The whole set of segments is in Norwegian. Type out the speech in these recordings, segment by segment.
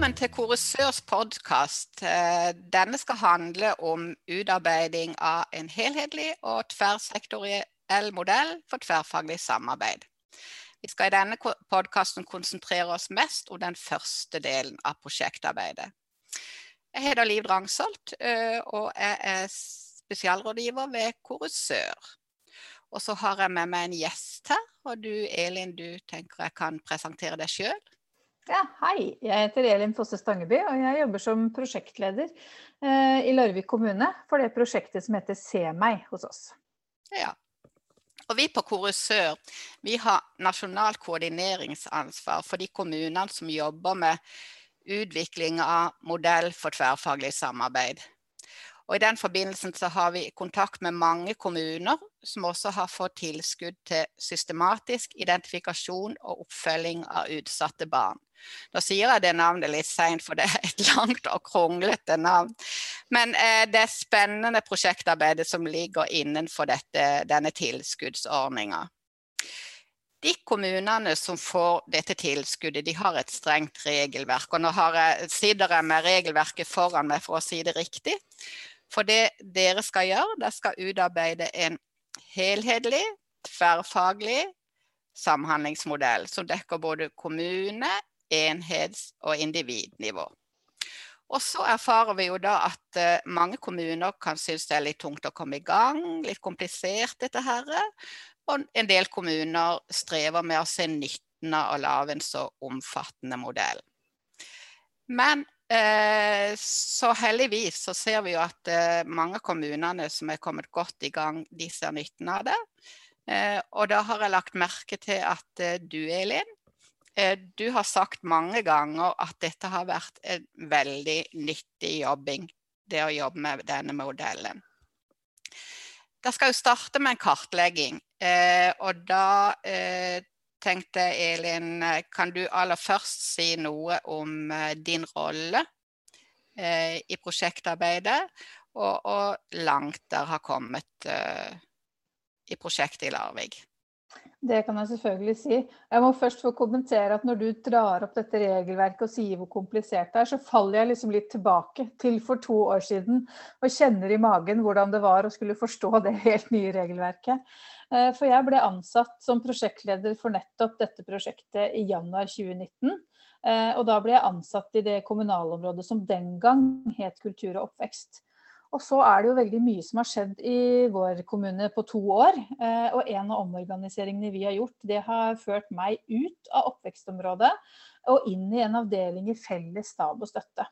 Velkommen til Koresørs podkast. Eh, denne skal handle om utarbeiding av en helhetlig og tverrsektoriell modell for tverrfaglig samarbeid. Vi skal i denne podkasten konsentrere oss mest om den første delen av prosjektarbeidet. Jeg heter Liv Drangsholt, eh, og jeg er spesialrådgiver ved Korusør. Og så har jeg med meg en gjest her, og du Elin, du tenker jeg kan presentere deg sjøl? Ja, hei. Jeg heter Elin Fosse Stangeby, og jeg jobber som prosjektleder eh, i Larvik kommune for det prosjektet som heter Se meg hos oss. Ja. Og vi på Korusør vi har nasjonalt koordineringsansvar for de kommunene som jobber med utvikling av modell for tverrfaglig samarbeid. Og I den forbindelsen så har vi kontakt med mange kommuner som også har fått tilskudd til systematisk identifikasjon og oppfølging av utsatte barn. Nå sier jeg det navnet litt seint, for det er et langt og kronglete navn. Men eh, det er spennende prosjektarbeidet som ligger innenfor dette, denne tilskuddsordninga. De kommunene som får dette tilskuddet, de har et strengt regelverk. Og nå jeg, sitter jeg med regelverket foran meg for å si det riktig. For det dere skal gjøre, dere skal utarbeide en helhetlig, tverrfaglig samhandlingsmodell som dekker både kommune, enhets- og individnivå. Og så erfarer vi jo da at uh, mange kommuner kan synes det er litt tungt å komme i gang, litt komplisert dette her. Og en del kommuner strever med å se nytten av å lage en så omfattende modell. Men uh, så heldigvis så ser vi jo at uh, mange kommunene som er kommet godt i gang, de ser nytten av det. og da har jeg lagt merke til at du, Elin, Eh, du har sagt mange ganger at dette har vært en veldig nyttig jobbing, det å jobbe med denne modellen. Da skal jo starte med en kartlegging, eh, og da eh, tenkte Elin, kan du aller først si noe om din rolle i prosjektarbeidet, og, og langt dere har kommet i prosjektet i Larvik? Det kan jeg selvfølgelig si. Jeg må først få kommentere at når du drar opp dette regelverket og sier hvor komplisert det er, så faller jeg liksom litt tilbake til for to år siden og kjenner i magen hvordan det var å skulle forstå det helt nye regelverket. Eh, for jeg ble ansatt som prosjektleder for nettopp dette prosjektet i januar 2019. Eh, og da ble jeg ansatt i det kommunalområdet som den gang het kultur og oppvekst. Og så er det jo veldig mye som har skjedd i vår kommune på to år. Eh, og en av omorganiseringene vi har gjort, det har ført meg ut av oppvekstområdet og inn i en avdeling i felles stab og støtte.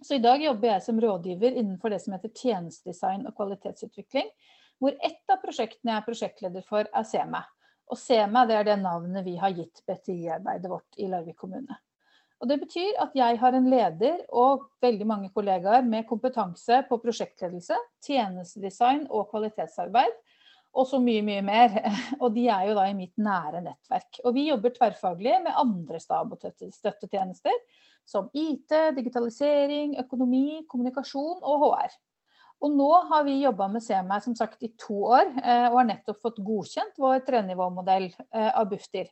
Så i dag jobber jeg som rådgiver innenfor det som heter tjenestedesign og kvalitetsutvikling. Hvor ett av prosjektene jeg er prosjektleder for, er SEMA. Og SEMA det er det navnet vi har gitt BTI-arbeidet vårt i Larvik kommune. Og Det betyr at jeg har en leder og veldig mange kollegaer med kompetanse på prosjektledelse, tjenestedesign og kvalitetsarbeid. Og så mye, mye mer. Og de er jo da i mitt nære nettverk. Og vi jobber tverrfaglig med andre stab- og støttetjenester, som IT, digitalisering, økonomi, kommunikasjon og HR. Og nå har vi jobba med CMI som sagt i to år, eh, og har nettopp fått godkjent vår trenivåmodell eh, av Bufdir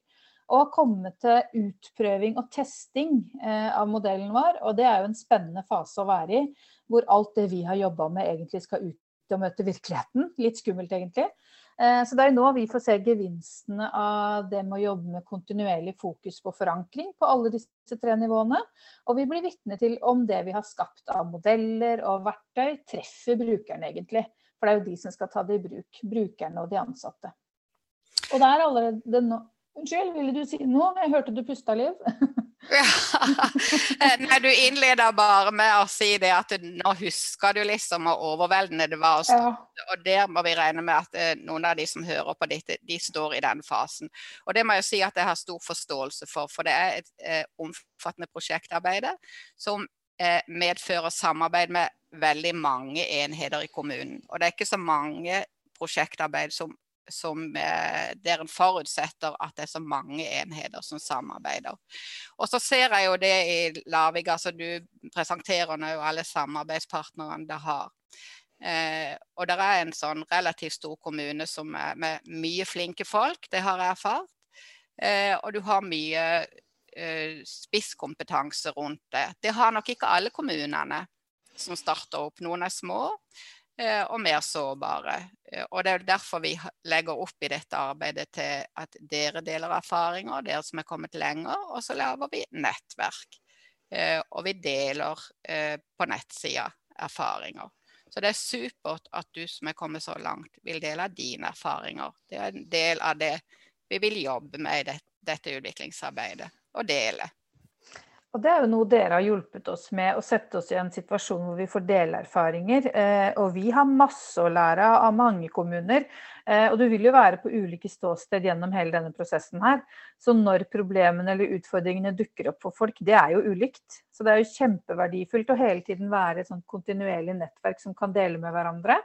og har kommet til utprøving og testing eh, av modellen vår. Og det er jo en spennende fase å være i, hvor alt det vi har jobba med egentlig skal ut og møte virkeligheten. Litt skummelt egentlig. Eh, så det er nå vi får se gevinstene av det med å jobbe med kontinuerlig fokus på forankring på alle disse tre nivåene. Og vi blir vitne til om det vi har skapt av modeller og verktøy, treffer brukerne egentlig. For det er jo de som skal ta det i bruk. Brukerne og de ansatte. Og det er allerede nå Unnskyld, ville du si noe? Jeg hørte du pusta, Liv. ja. Nei, du innleder bare med å si det at nå husker du liksom hvor overveldende det var. Ja. Og der må vi regne med at eh, noen av de som hører på dette, de står i den fasen. Og det må jeg si at jeg har stor forståelse for, for det er et eh, omfattende prosjektarbeid som eh, medfører samarbeid med veldig mange enheter i kommunen. Og det er ikke så mange prosjektarbeid som som eh, der en forutsetter at det er så mange enheter som samarbeider. Og så ser jeg jo det i Lavik, altså du presenterer nå alle samarbeidspartnerne det har. Eh, og det er en sånn relativt stor kommune som er med mye flinke folk, det har jeg erfart. Eh, og du har mye eh, spisskompetanse rundt det. Det har nok ikke alle kommunene som starter opp. Noen er små og mer sårbare. Eh, og Det er derfor vi legger opp i dette arbeidet til at dere deler erfaringer, dere som er kommet lenger, og så lager vi nettverk. Eh, og vi deler på nettsida erfaringer. Så det er supert at du som er kommet så langt, vil dele dine erfaringer. Det er en del av det vi vil jobbe med i dette utviklingsarbeidet, og dele. Og det er jo noe dere har hjulpet oss med, å sette oss i en situasjon hvor vi får dele erfaringer. Eh, og vi har masse å lære av mange kommuner. Eh, og du vil jo være på ulike ståsted gjennom hele denne prosessen her. Så når problemene eller utfordringene dukker opp for folk, det er jo ulikt. Så det er jo kjempeverdifullt å hele tiden være et sånt kontinuerlig nettverk som kan dele med hverandre.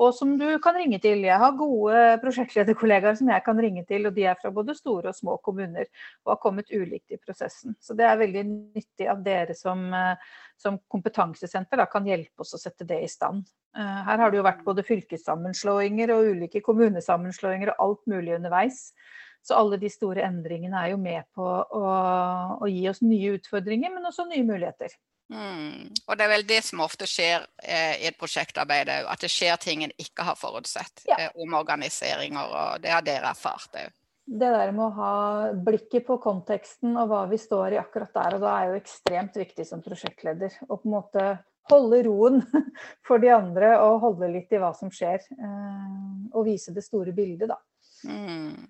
Og som du kan ringe til. Jeg har gode prosjektlederkollegaer som jeg kan ringe til, og de er fra både store og små kommuner og har kommet ulikt i prosessen. Så det er veldig nyttig at dere som, eh, som kompetansesenter da, kan hjelpe oss å sette det i stand. Eh, her har det jo vært både fylkessammenslåinger og ulike kommunesammenslåinger og alt mulig underveis. Så alle de store endringene er jo med på å, å gi oss nye utfordringer, men også nye muligheter. Mm. Og det er vel det som ofte skjer eh, i et prosjektarbeid òg, at det skjer ting en ikke har forutsett. Ja. Eh, omorganiseringer, og det har dere erfart òg. Det der med å ha blikket på konteksten og hva vi står i akkurat der og da, er jo ekstremt viktig som prosjektleder. Å på en måte holde roen for de andre og holde litt i hva som skjer. Eh, og vise det store bildet, da. Mm.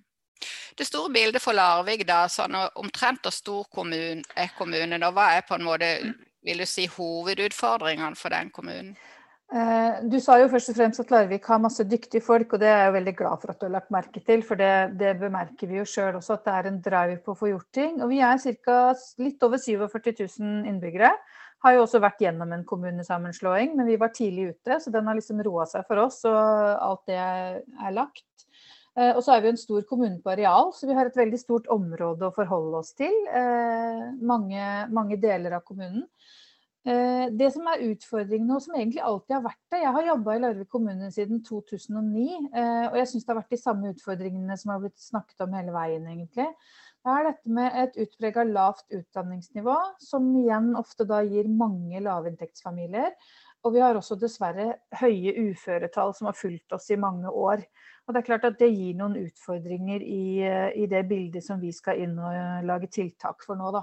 Det store bildet for Larvik, da, sånn omtrent hvor stor kommunen er kommunen, og hva er på en måte vil du si, hovedutfordringene for den kommunen? Eh, du sa jo først og fremst at Larvik har masse dyktige folk, og det er jeg veldig glad for at du har lagt merke til. For det, det bemerker vi jo sjøl også, at det er en drive på å få gjort ting. Og vi er ca. litt over 47 000 innbyggere. Har jo også vært gjennom en kommunesammenslåing, men vi var tidlig ute, så den har liksom roa seg for oss, og alt det er lagt. Eh, og så er vi en stor kommune på areal, så vi har et veldig stort område å forholde oss til. Eh, mange, mange deler av kommunen. Eh, det som er utfordringen, og som egentlig alltid har vært det Jeg har jobba i Larvik kommune siden 2009, og jeg syns det har vært de samme utfordringene som har blitt snakket om hele veien, egentlig er dette med et utprega lavt utdanningsnivå, som igjen ofte da gir mange lavinntektsfamilier. Og vi har også dessverre høye uføretall som har fulgt oss i mange år. Og det er klart at det gir noen utfordringer i, i det bildet som vi skal inn og eh, lage tiltak for nå, da.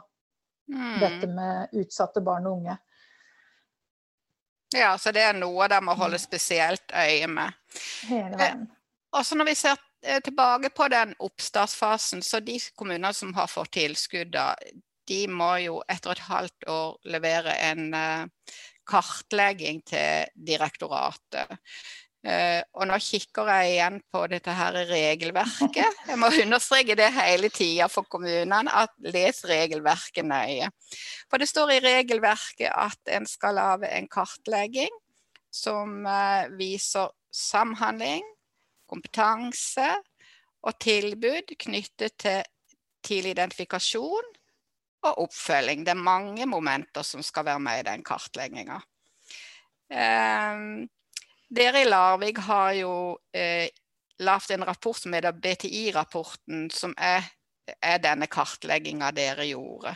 Mm. Dette med utsatte barn og unge. Ja, så det er noe de må holde spesielt øye med. Hele veien. Eh, også når vi ser Eh, tilbake på den oppstartsfasen, så de kommunene som har fått tilskudd, de må jo etter et halvt år levere en uh, kartlegging til direktoratet. Uh, og nå kikker jeg igjen på dette her regelverket. Jeg må understreke det hele tida for kommunene, at les regelverket nøye. For det står i regelverket at en skal lage en kartlegging som uh, viser samhandling, kompetanse og tilbud knyttet til tidlig identifikasjon og oppfølging. Det er mange momenter som skal være med i den kartlegginga. Eh, dere i Larvik har jo eh, lagd en rapport som heter BTI-rapporten, som er, er denne kartlegginga dere gjorde.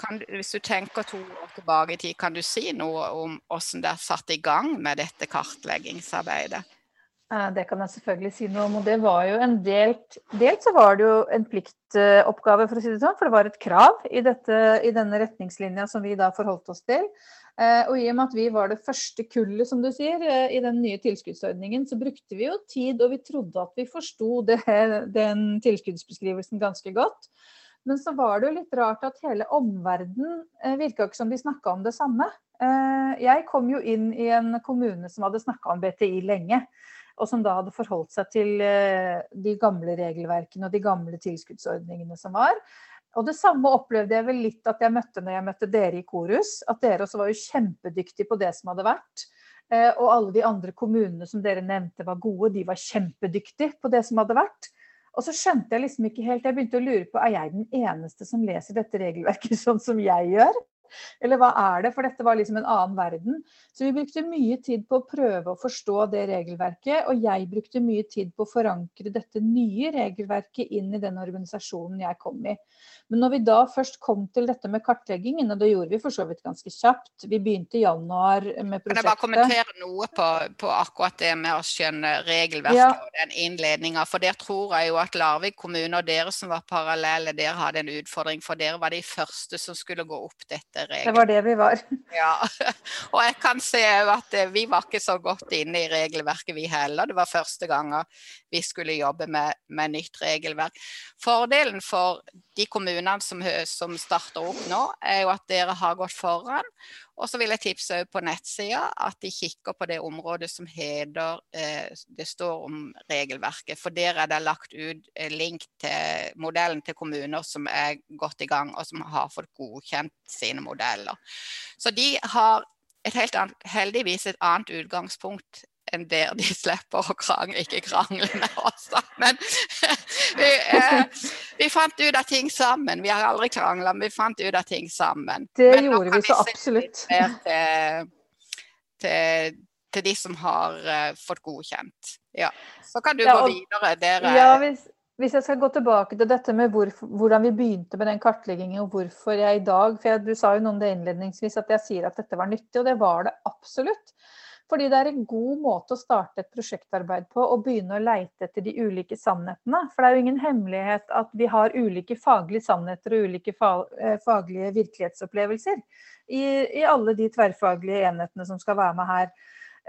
Kan, hvis du tenker to år tilbake i tid, kan du si noe om hvordan dere satte i gang med dette kartleggingsarbeidet? Eh, det kan jeg selvfølgelig si noe om. og det var jo en delt, delt så var det jo en pliktoppgave, for å si det sånn. For det var et krav i, dette, i denne retningslinja som vi da forholdt oss til. Eh, og i og med at vi var det første kullet, som du sier, eh, i den nye tilskuddsordningen, så brukte vi jo tid, og vi trodde at vi forsto den tilskuddsbeskrivelsen ganske godt. Men så var det jo litt rart at hele omverdenen virka ikke som de snakka om det samme. Jeg kom jo inn i en kommune som hadde snakka om BTI lenge og som da hadde forholdt seg til eh, de gamle regelverkene og de gamle tilskuddsordningene som var. Og det samme opplevde jeg vel litt at jeg møtte når jeg møtte dere i Korus. At dere også var jo kjempedyktige på det som hadde vært. Eh, og alle de andre kommunene som dere nevnte var gode, de var kjempedyktige på det som hadde vært. Og så skjønte jeg liksom ikke helt, jeg begynte å lure på er jeg den eneste som leser dette regelverket sånn som jeg gjør? Eller hva er det? For dette var liksom en annen verden. Så vi brukte mye tid på å prøve å forstå det regelverket, og jeg brukte mye tid på å forankre dette nye regelverket inn i den organisasjonen jeg kom i. Men når vi da først kom til dette med kartleggingen, og det gjorde vi for så vidt ganske kjapt Vi begynte i januar med prosjektet. Kan jeg bare kommentere noe på, på akkurat det med å skjønne regelverket ja. og den innledninga. For der tror jeg jo at Larvik kommune og dere som var parallelle, dere hadde en utfordring. For dere var de første som skulle gå opp dette regelverket. Det var det vi var. Ja. Og jeg kan se at eh, vi var ikke så godt inne i regelverket vi heller. Det var første gang vi skulle jobbe med, med nytt regelverk. Fordelen for de kommunene som, som, starter opp nå, er jo at dere har gått foran. Og så vil jeg tipse på nettsida at de kikker på det området som heter eh, Det står om regelverket. For der er det lagt ut link til modellen til kommuner som er godt i gang, og som har fått godkjent sine modeller. Så de har et helt annet, heldigvis et annet utgangspunkt enn der de slipper å krangle, ikke krangle med oss. Men vi, eh, vi, fant ut av ting sammen. Vi har aldri krangla, men vi fant ut av ting sammen. Det men gjorde vi så absolutt. Til, til, til, de som har uh, fått godkjent. Ja. Så kan du ja, og, gå videre. Dere. Ja, hvis, hvis jeg skal gå tilbake til dette med hvor, hvordan vi begynte med den kartleggingen, og hvorfor jeg i dag For jeg, du sa jo noe om det innledningsvis, at jeg sier at dette var nyttig, og det var det absolutt. Fordi det er en god måte å starte et prosjektarbeid på, og begynne å leite etter de ulike sannhetene. For det er jo ingen hemmelighet at vi har ulike faglige sannheter og ulike eh, faglige virkelighetsopplevelser i, i alle de tverrfaglige enhetene som skal være med her.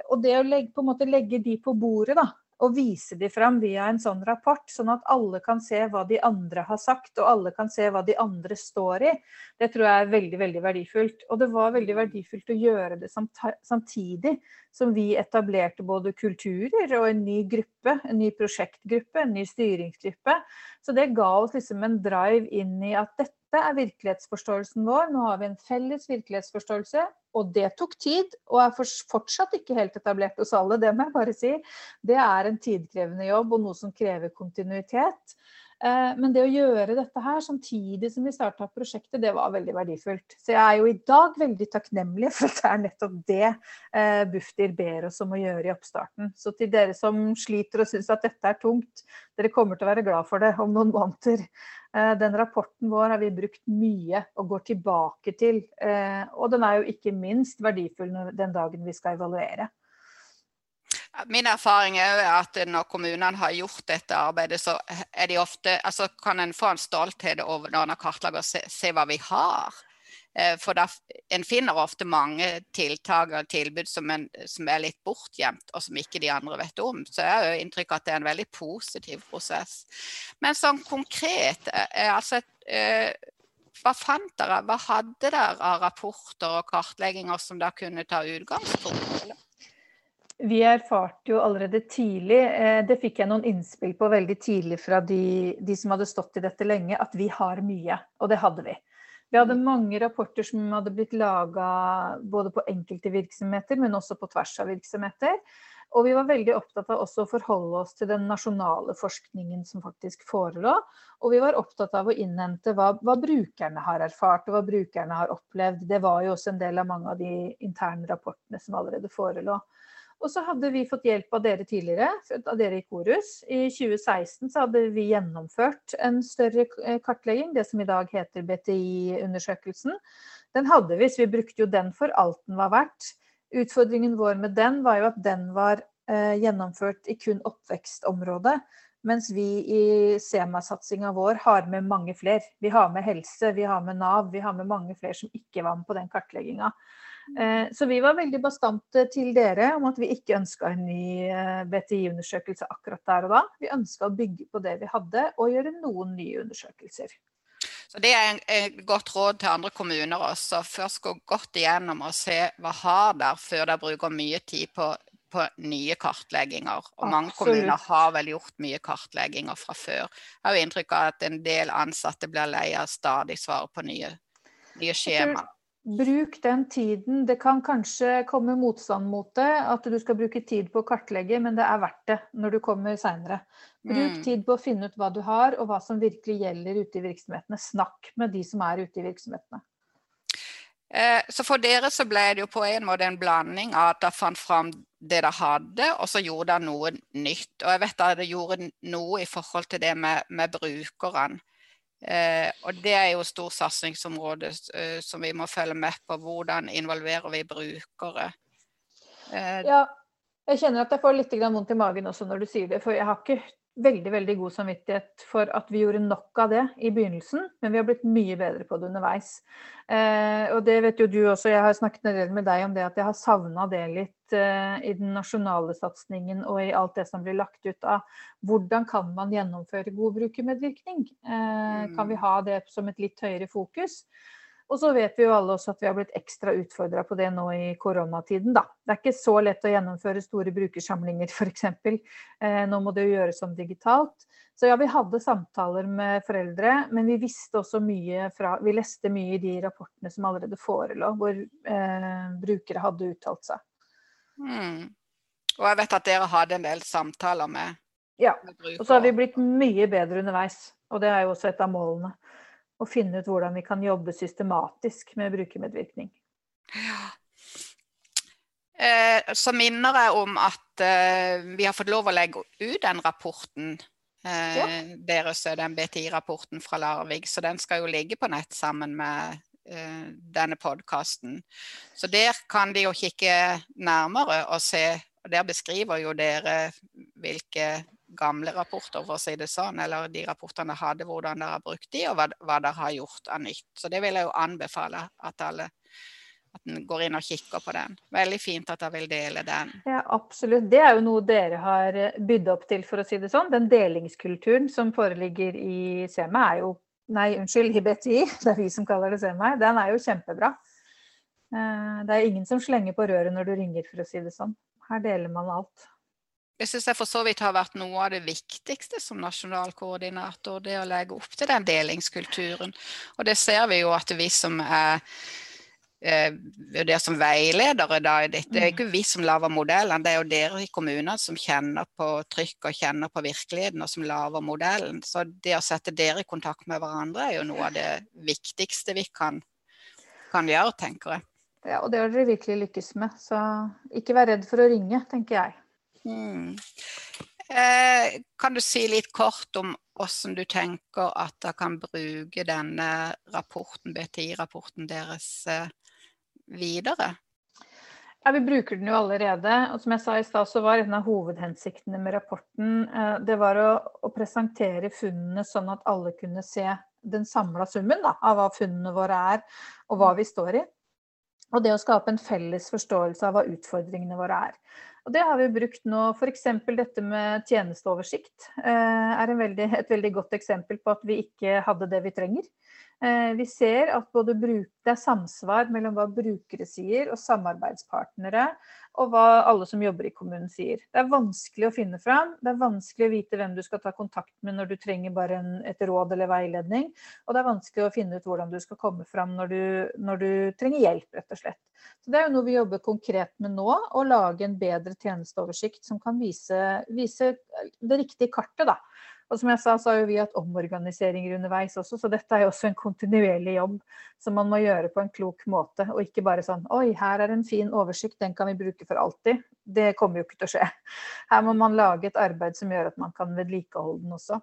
Og det å legge, på en måte legge de på bordet, da, og vise de fram via en sånn rapport, sånn at alle kan se hva de andre har sagt, og alle kan se hva de andre står i. Det tror jeg er veldig veldig verdifullt. Og det var veldig verdifullt å gjøre det samtidig som vi etablerte både kulturer og en ny gruppe, en ny prosjektgruppe, en ny styringsgruppe. Så det ga oss liksom en drive inn i at dette er virkelighetsforståelsen vår. Nå har vi en felles virkelighetsforståelse, og det tok tid. Og er fortsatt ikke helt etablert hos alle, det må jeg bare si. Det er en tidkrevende jobb og noe som krever kontinuitet. Eh, men det å gjøre dette her samtidig som vi starta prosjektet, det var veldig verdifullt. Så jeg er jo i dag veldig takknemlig for at det er nettopp det eh, Bufdir ber oss om å gjøre i oppstarten. Så til dere som sliter og syns at dette er tungt, dere kommer til å være glad for det om noen måneder. Eh, den rapporten vår har vi brukt mye og går tilbake til. Og den er jo ikke minst verdifull den dagen vi skal evaluere. Min erfaring er at når kommunene har gjort dette arbeidet, så er de ofte, altså kan en få en stolthet over når en har kartlagt og se, se, hva vi har. Eh, for da, en finner ofte mange tiltak og tilbud som, en, som, er litt bortgjemt, og som ikke de andre vet om. Så jeg har jo inntrykk av at det er en veldig positiv prosess. Men sånn konkret eh, eh, altså hva fant dere? Hva hadde dere av rapporter og kartlegginger som da kunne ta utgangspunkt? Eller? Vi erfarte jo allerede tidlig, eh, det fikk jeg noen innspill på veldig tidlig fra de, de, som hadde stått i dette lenge, at vi har mye. Og det hadde vi. Vi hadde mm. mange rapporter som hadde blitt laga både på enkelte virksomheter, men også på tvers av virksomheter. Og vi var veldig opptatt av også å forholde oss til den nasjonale forskningen som faktisk forelå. Og vi var opptatt av å innhente hva, hva, brukerne har erfart og hva brukerne har opplevd. Det var jo også en del av mange av de interne rapportene som allerede forelå. Og så hadde vi fått hjelp av dere tidligere, av dere i Korus. I 2016 så hadde vi gjennomført en større eh, kartlegging, det som i dag heter BTI-undersøkelsen. Den hadde vi, så vi brukte jo den for alt den var verdt. Utfordringen vår med den var jo at den var eh, gjennomført i kun oppvekstområdet. Mens vi i SEMA-satsinga vår har med mange flere. Vi har med helse, vi har med Nav, vi har med mange flere som ikke var med på den kartlegginga. Eh, så vi var veldig bastante til dere om at vi ikke ønska en ny eh, BTI-undersøkelse akkurat der og da. Vi ønska å bygge på det vi hadde, og gjøre noen nye undersøkelser. Så Det er et godt råd til andre kommuner også. Først gå godt igjennom og se hva har der, før dere bruker mye tid på, på nye kartlegginger. Og mange kommuner har vel gjort mye kartlegginger fra før. Jeg har jo inntrykk av at en del ansatte blir lei av stadig svare på nye, nye skjema. Bruk den tiden. Det kan kanskje komme motstand mot det, at du skal bruke tid på å kartlegge, men det er verdt det når du kommer seinere. Bruk Mm. tid på å finne ut hva du har, og hva som virkelig gjelder ute i virksomhetene. Snakk med de som er ute i virksomhetene. Eh, Så for dere så ble det jo på en måte en blanding av at dere fant fram det dere hadde, og så gjorde dere noe nytt. Og jeg vet dere gjorde noe i forhold til det med, med brukerne. Eh, og det er jo stort satsingsområde eh, som vi må følge med på. Hvordan involverer vi brukere? Eh, Ja, jeg kjenner at jeg får litt vondt i magen også når du sier det, for jeg har ikke veldig veldig god samvittighet for at vi gjorde nok av det i begynnelsen, men vi har blitt mye bedre på det underveis. Eh, og det vet jo du også, jeg har snakket en del med deg om det at jeg har savna det litt eh, i den nasjonale satsingen og i alt det som blir lagt ut av hvordan kan man gjennomføre god brukermedvirkning? Eh, kan vi ha det som et litt høyere fokus? Og så vet vi jo alle også at vi har blitt ekstra utfordra på det nå i koronatiden, da. Det er ikke så lett å gjennomføre store brukersamlinger, f.eks. Eh, nå må det jo gjøres om digitalt. Så ja, vi hadde samtaler med foreldre, men vi visste også mye fra Vi leste mye i de rapportene som allerede forelå, hvor eh, brukere hadde uttalt seg. Mm. Og jeg vet at dere hadde en del samtaler med, Ja. med brukere. Og så har vi blitt mye bedre underveis, og det er jo også et av målene. Å finne ut hvordan vi kan jobbe systematisk med brukermedvirkning. Eh, så minner jeg om at eh, vi har fått lov å legge ut den rapporten eh, Ja. deres, den BTI-rapporten fra Larvik. Så den skal jo ligge på nett sammen med eh, denne podkasten. Så der kan de jo kikke nærmere og se. Og der beskriver jo dere hvilke gamle rapporter, for å si det sånn, eller de rapportene dere hadde, hvordan dere har brukt de, og hva, hva dere har gjort av nytt. Så det vil jeg jo anbefale at alle at en går inn og kikker på den. Veldig fint at dere vil dele den. Ja, absolutt. Det er jo noe dere har eh, bydd opp til, for å si det sånn. Den delingskulturen som foreligger i SEMA er jo Nei, unnskyld, i BTI, det er vi som kaller det SEMA. Den er jo kjempebra. Eh, Det er ingen som slenger på røret når du ringer, for å si det sånn. Her deler man alt. Det syns jeg for så vidt har vært noe av det viktigste som nasjonal koordinator, det å legge opp til den delingskulturen. Og det ser vi jo at vi som er eh, vurdert som veiledere da det er ikke vi som lager modellen, det er jo dere i kommunene som kjenner på trykk og kjenner på virkeligheten og som lager modellen. Så det å sette dere i kontakt med hverandre er jo noe av det viktigste vi kan, kan gjøre, tenker jeg. Ja, og det har dere virkelig lykkes med. Så ikke vær redd for å ringe, tenker jeg. Mm. Eh, kan du si litt kort om hvordan du tenker at dere kan bruke denne rapporten, BTI-rapporten deres eh, videre? Ja, Vi bruker den jo allerede. og Som jeg sa i stad, så var en av hovedhensiktene med rapporten eh, det var å, å presentere funnene sånn at alle kunne se den samla summen da, av hva funnene våre er, og hva vi står i. Og det å skape en felles forståelse av hva utfordringene våre er. Og Det har vi brukt nå. F.eks. dette med tjenesteoversikt eh, er veldig, et veldig godt eksempel på at vi ikke hadde det vi trenger. Eh, Vi ser at bruk, det er samsvar mellom hva brukere sier og samarbeidspartnere, og hva alle som jobber i kommunen sier. Det er vanskelig å finne fram. Det er vanskelig å vite hvem du skal ta kontakt med når du trenger bare en, et råd eller veiledning. Og det er vanskelig å finne ut hvordan du skal komme fram når du, når du trenger hjelp, rett og slett. Så Det er jo noe vi jobber konkret med nå, å lage en bedre tjenesteoversikt som kan vise, vise det riktige kartet. da. Og som jeg sa, så har jo vi hatt omorganiseringer underveis også, så dette er jo også en kontinuerlig jobb som man må gjøre på en klok måte. Og ikke bare sånn oi, her er en fin oversikt, den kan vi bruke for alltid. Det kommer jo ikke til å skje. Her må man lage et arbeid som gjør at man kan vedlikeholde den også.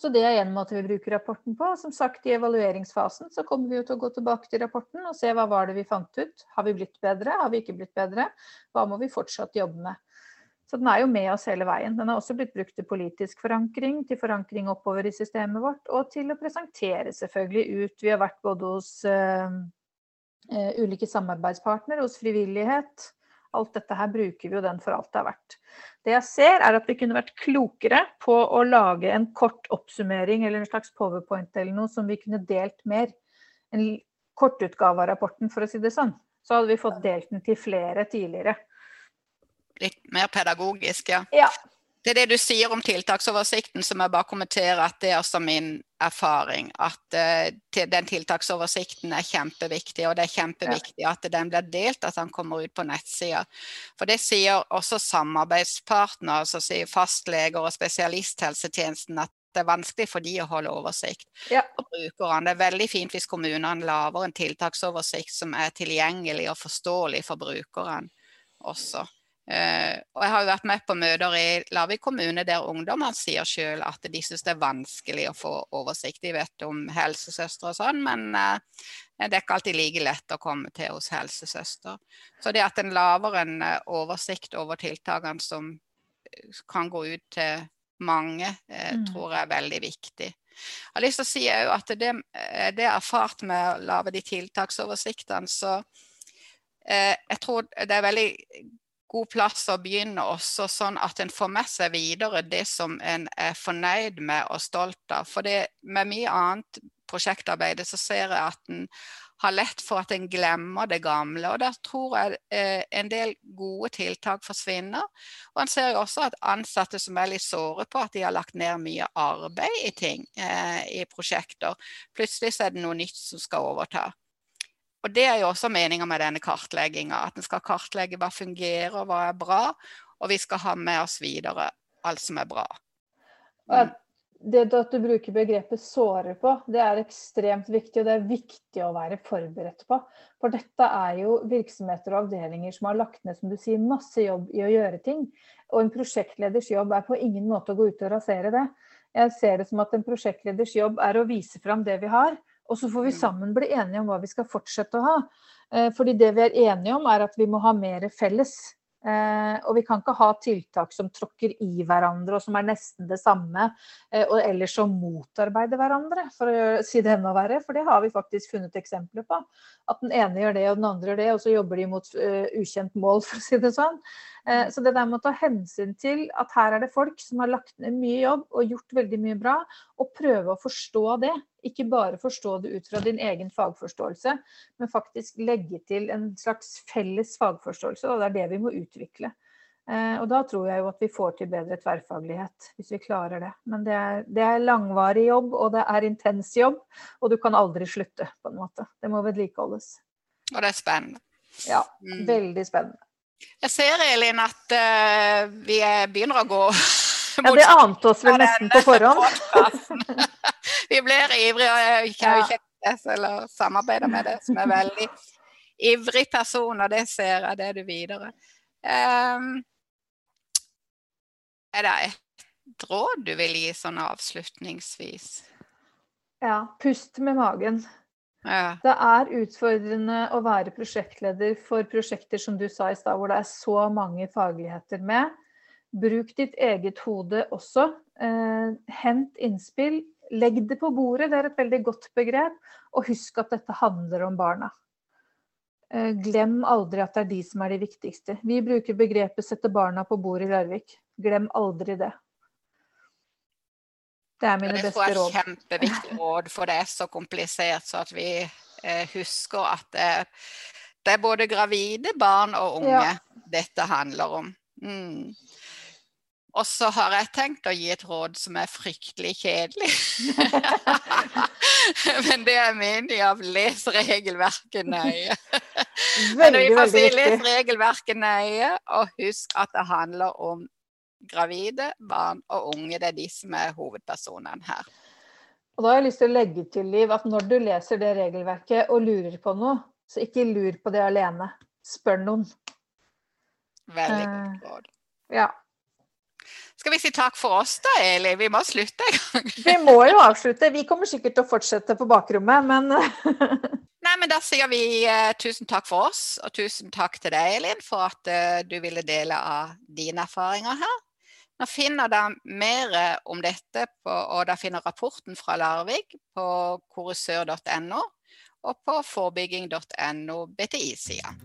Så det er en måte vi bruker rapporten på. Som sagt, i evalueringsfasen så kommer vi jo til å gå tilbake til rapporten og se hva var det vi fant ut. Har vi blitt bedre? Har vi ikke blitt bedre? Hva må vi fortsatt jobbe med? Så den er jo med oss hele veien. Den har også blitt brukt til politisk forankring, til forankring oppover i systemet vårt, og til å presentere selvfølgelig ut. Vi har vært både hos uh, uh, ulike samarbeidspartnere, hos frivillighet. Alt dette her bruker vi jo den for alt det er verdt. Det jeg ser er at vi kunne vært klokere på å lage en kort oppsummering eller en slags powerpoint eller noe som vi kunne delt mer. En kortutgave av rapporten, for å si det sånn. Så hadde vi fått delt den til flere tidligere. Litt mer pedagogisk, ja. Ja. Det er det du sier om tiltaksoversikten, som jeg bare kommenterer at det er også min erfaring. At uh, den tiltaksoversikten er kjempeviktig, og det er kjempeviktig ja. at den blir delt, at den kommer ut på nettsida. For det sier også samarbeidspartnere, altså sier fastleger og spesialisthelsetjenesten, at det er vanskelig for de å holde oversikt. Ja. Og brukerne. Det er veldig fint hvis kommunene lager en tiltaksoversikt som er tilgjengelig og forståelig for brukeren også. Uh, og jeg har jo vært med på møter i Larvik kommune der ungdommene sier selv at de syns det er vanskelig å få oversikt. De vet om helsesøstre og sånn, men uh, det er ikke alltid like lett å komme til hos helsesøster. Så det at en lager en uh, oversikt over tiltakene som kan gå ut til mange, mm. tror jeg er veldig viktig. Jeg har lyst til å si at det, det er erfart med å lage de tiltaksoversiktene, så jeg tror det er veldig god plass å begynne også, sånn at en får med seg videre det som en er fornøyd med og stolt av. For det, med mye annet prosjektarbeid så ser jeg at en har lett for at en glemmer det gamle. Og der tror jeg eh, en del gode tiltak forsvinner. Og en ser jo også at ansatte som er litt såre på at de har lagt ned mye arbeid i ting, eh, i prosjekter, plutselig så er det noe nytt som skal overta. Og Det er jo også meninga med denne kartlegginga. At en skal kartlegge hva fungerer, og hva er bra. Og vi skal ha med oss videre alt som er bra. Mm. Det at du bruker begrepet 'såre på', det er ekstremt viktig. Og det er viktig å være forberedt på. For dette er jo virksomheter og avdelinger som har lagt ned som du sier, masse jobb i å gjøre ting. Og en prosjektleders jobb er på ingen måte å gå ut og rasere det. Jeg ser det som at en prosjektleders jobb er å vise fram det vi har og så får vi mm. sammen bli enige om hva vi skal fortsette å ha. Eh, fordi det vi er enige om, er at vi må ha mer felles. Eh, og vi kan ikke ha tiltak som tråkker i hverandre og som er nesten det samme, eh, og ellers som motarbeider hverandre, for å si det enda verre. For det har vi faktisk funnet eksempler på. At den ene gjør det, og den andre gjør det, og så jobber de mot ukjent mål, for å si det sånn. Så det der med å ta hensyn til at her er det folk som har lagt ned mye jobb og gjort veldig mye bra, og prøve å forstå det. Ikke bare forstå det ut fra din egen fagforståelse, men faktisk legge til en slags felles fagforståelse, og det er det vi må utvikle. Eh, og da tror jeg jo at vi får til bedre tverrfaglighet, hvis vi klarer det. Men det er, det er, langvarig jobb, og det er intens jobb, og du kan aldri slutte, på en måte. Det må vedlikeholdes. Og det er spennende. Ja, mm. veldig spennende. Jeg ser, Elin, at uh, vi begynner å gå Ja, det ante oss vel nesten på forhånd. vi blir ivrige, og jeg kan jo ikke eller samarbeide med det, som er veldig ivrig person, og det ser jeg, det er du videre. Um, er det et råd du vil gi sånn avslutningsvis? Ja, pust med magen. Ja. Det er utfordrende å være prosjektleder for prosjekter som du sa i stad, hvor det er så mange fagligheter med. Bruk ditt eget hode også. Eh, hent innspill. Legg det på bordet, det er et veldig godt begrep. Og husk at dette handler om barna. Eh, glem aldri at det er de som er de viktigste. Vi bruker begrepet 'sette barna på bordet' i Larvik. Glem aldri det. Det er mine beste råd. Det er et kjempeviktig råd, for det er så komplisert så at vi eh, husker at det, det, er både gravide, barn og unge ja. dette handler om. Mm. Og så har jeg tenkt å gi et råd som er fryktelig kjedelig. Men det er meningen av les regelverket nøye. Men vi får si les regelverket nøye, og husk at det handler om gravide, barn og unge. Det er de som er hovedpersonene her. Og da har jeg lyst til å legge til, Liv, at når du leser det regelverket og lurer på noe, så ikke lur på det alene. Spør noen. Veldig godt eh, råd. Ja. Skal vi si takk for oss da, Eli? Vi må slutte en gang. vi må jo avslutte. Vi kommer sikkert til å fortsette på bakrommet, men Nei, men Da sier vi uh, tusen takk for oss, og tusen takk til deg, Elin, for at uh, du ville dele av dine erfaringer her. Nå finner dere mer om dette, på, og dere finner rapporten fra Larvik på korusør.no og på forebygging.no BTI-sida.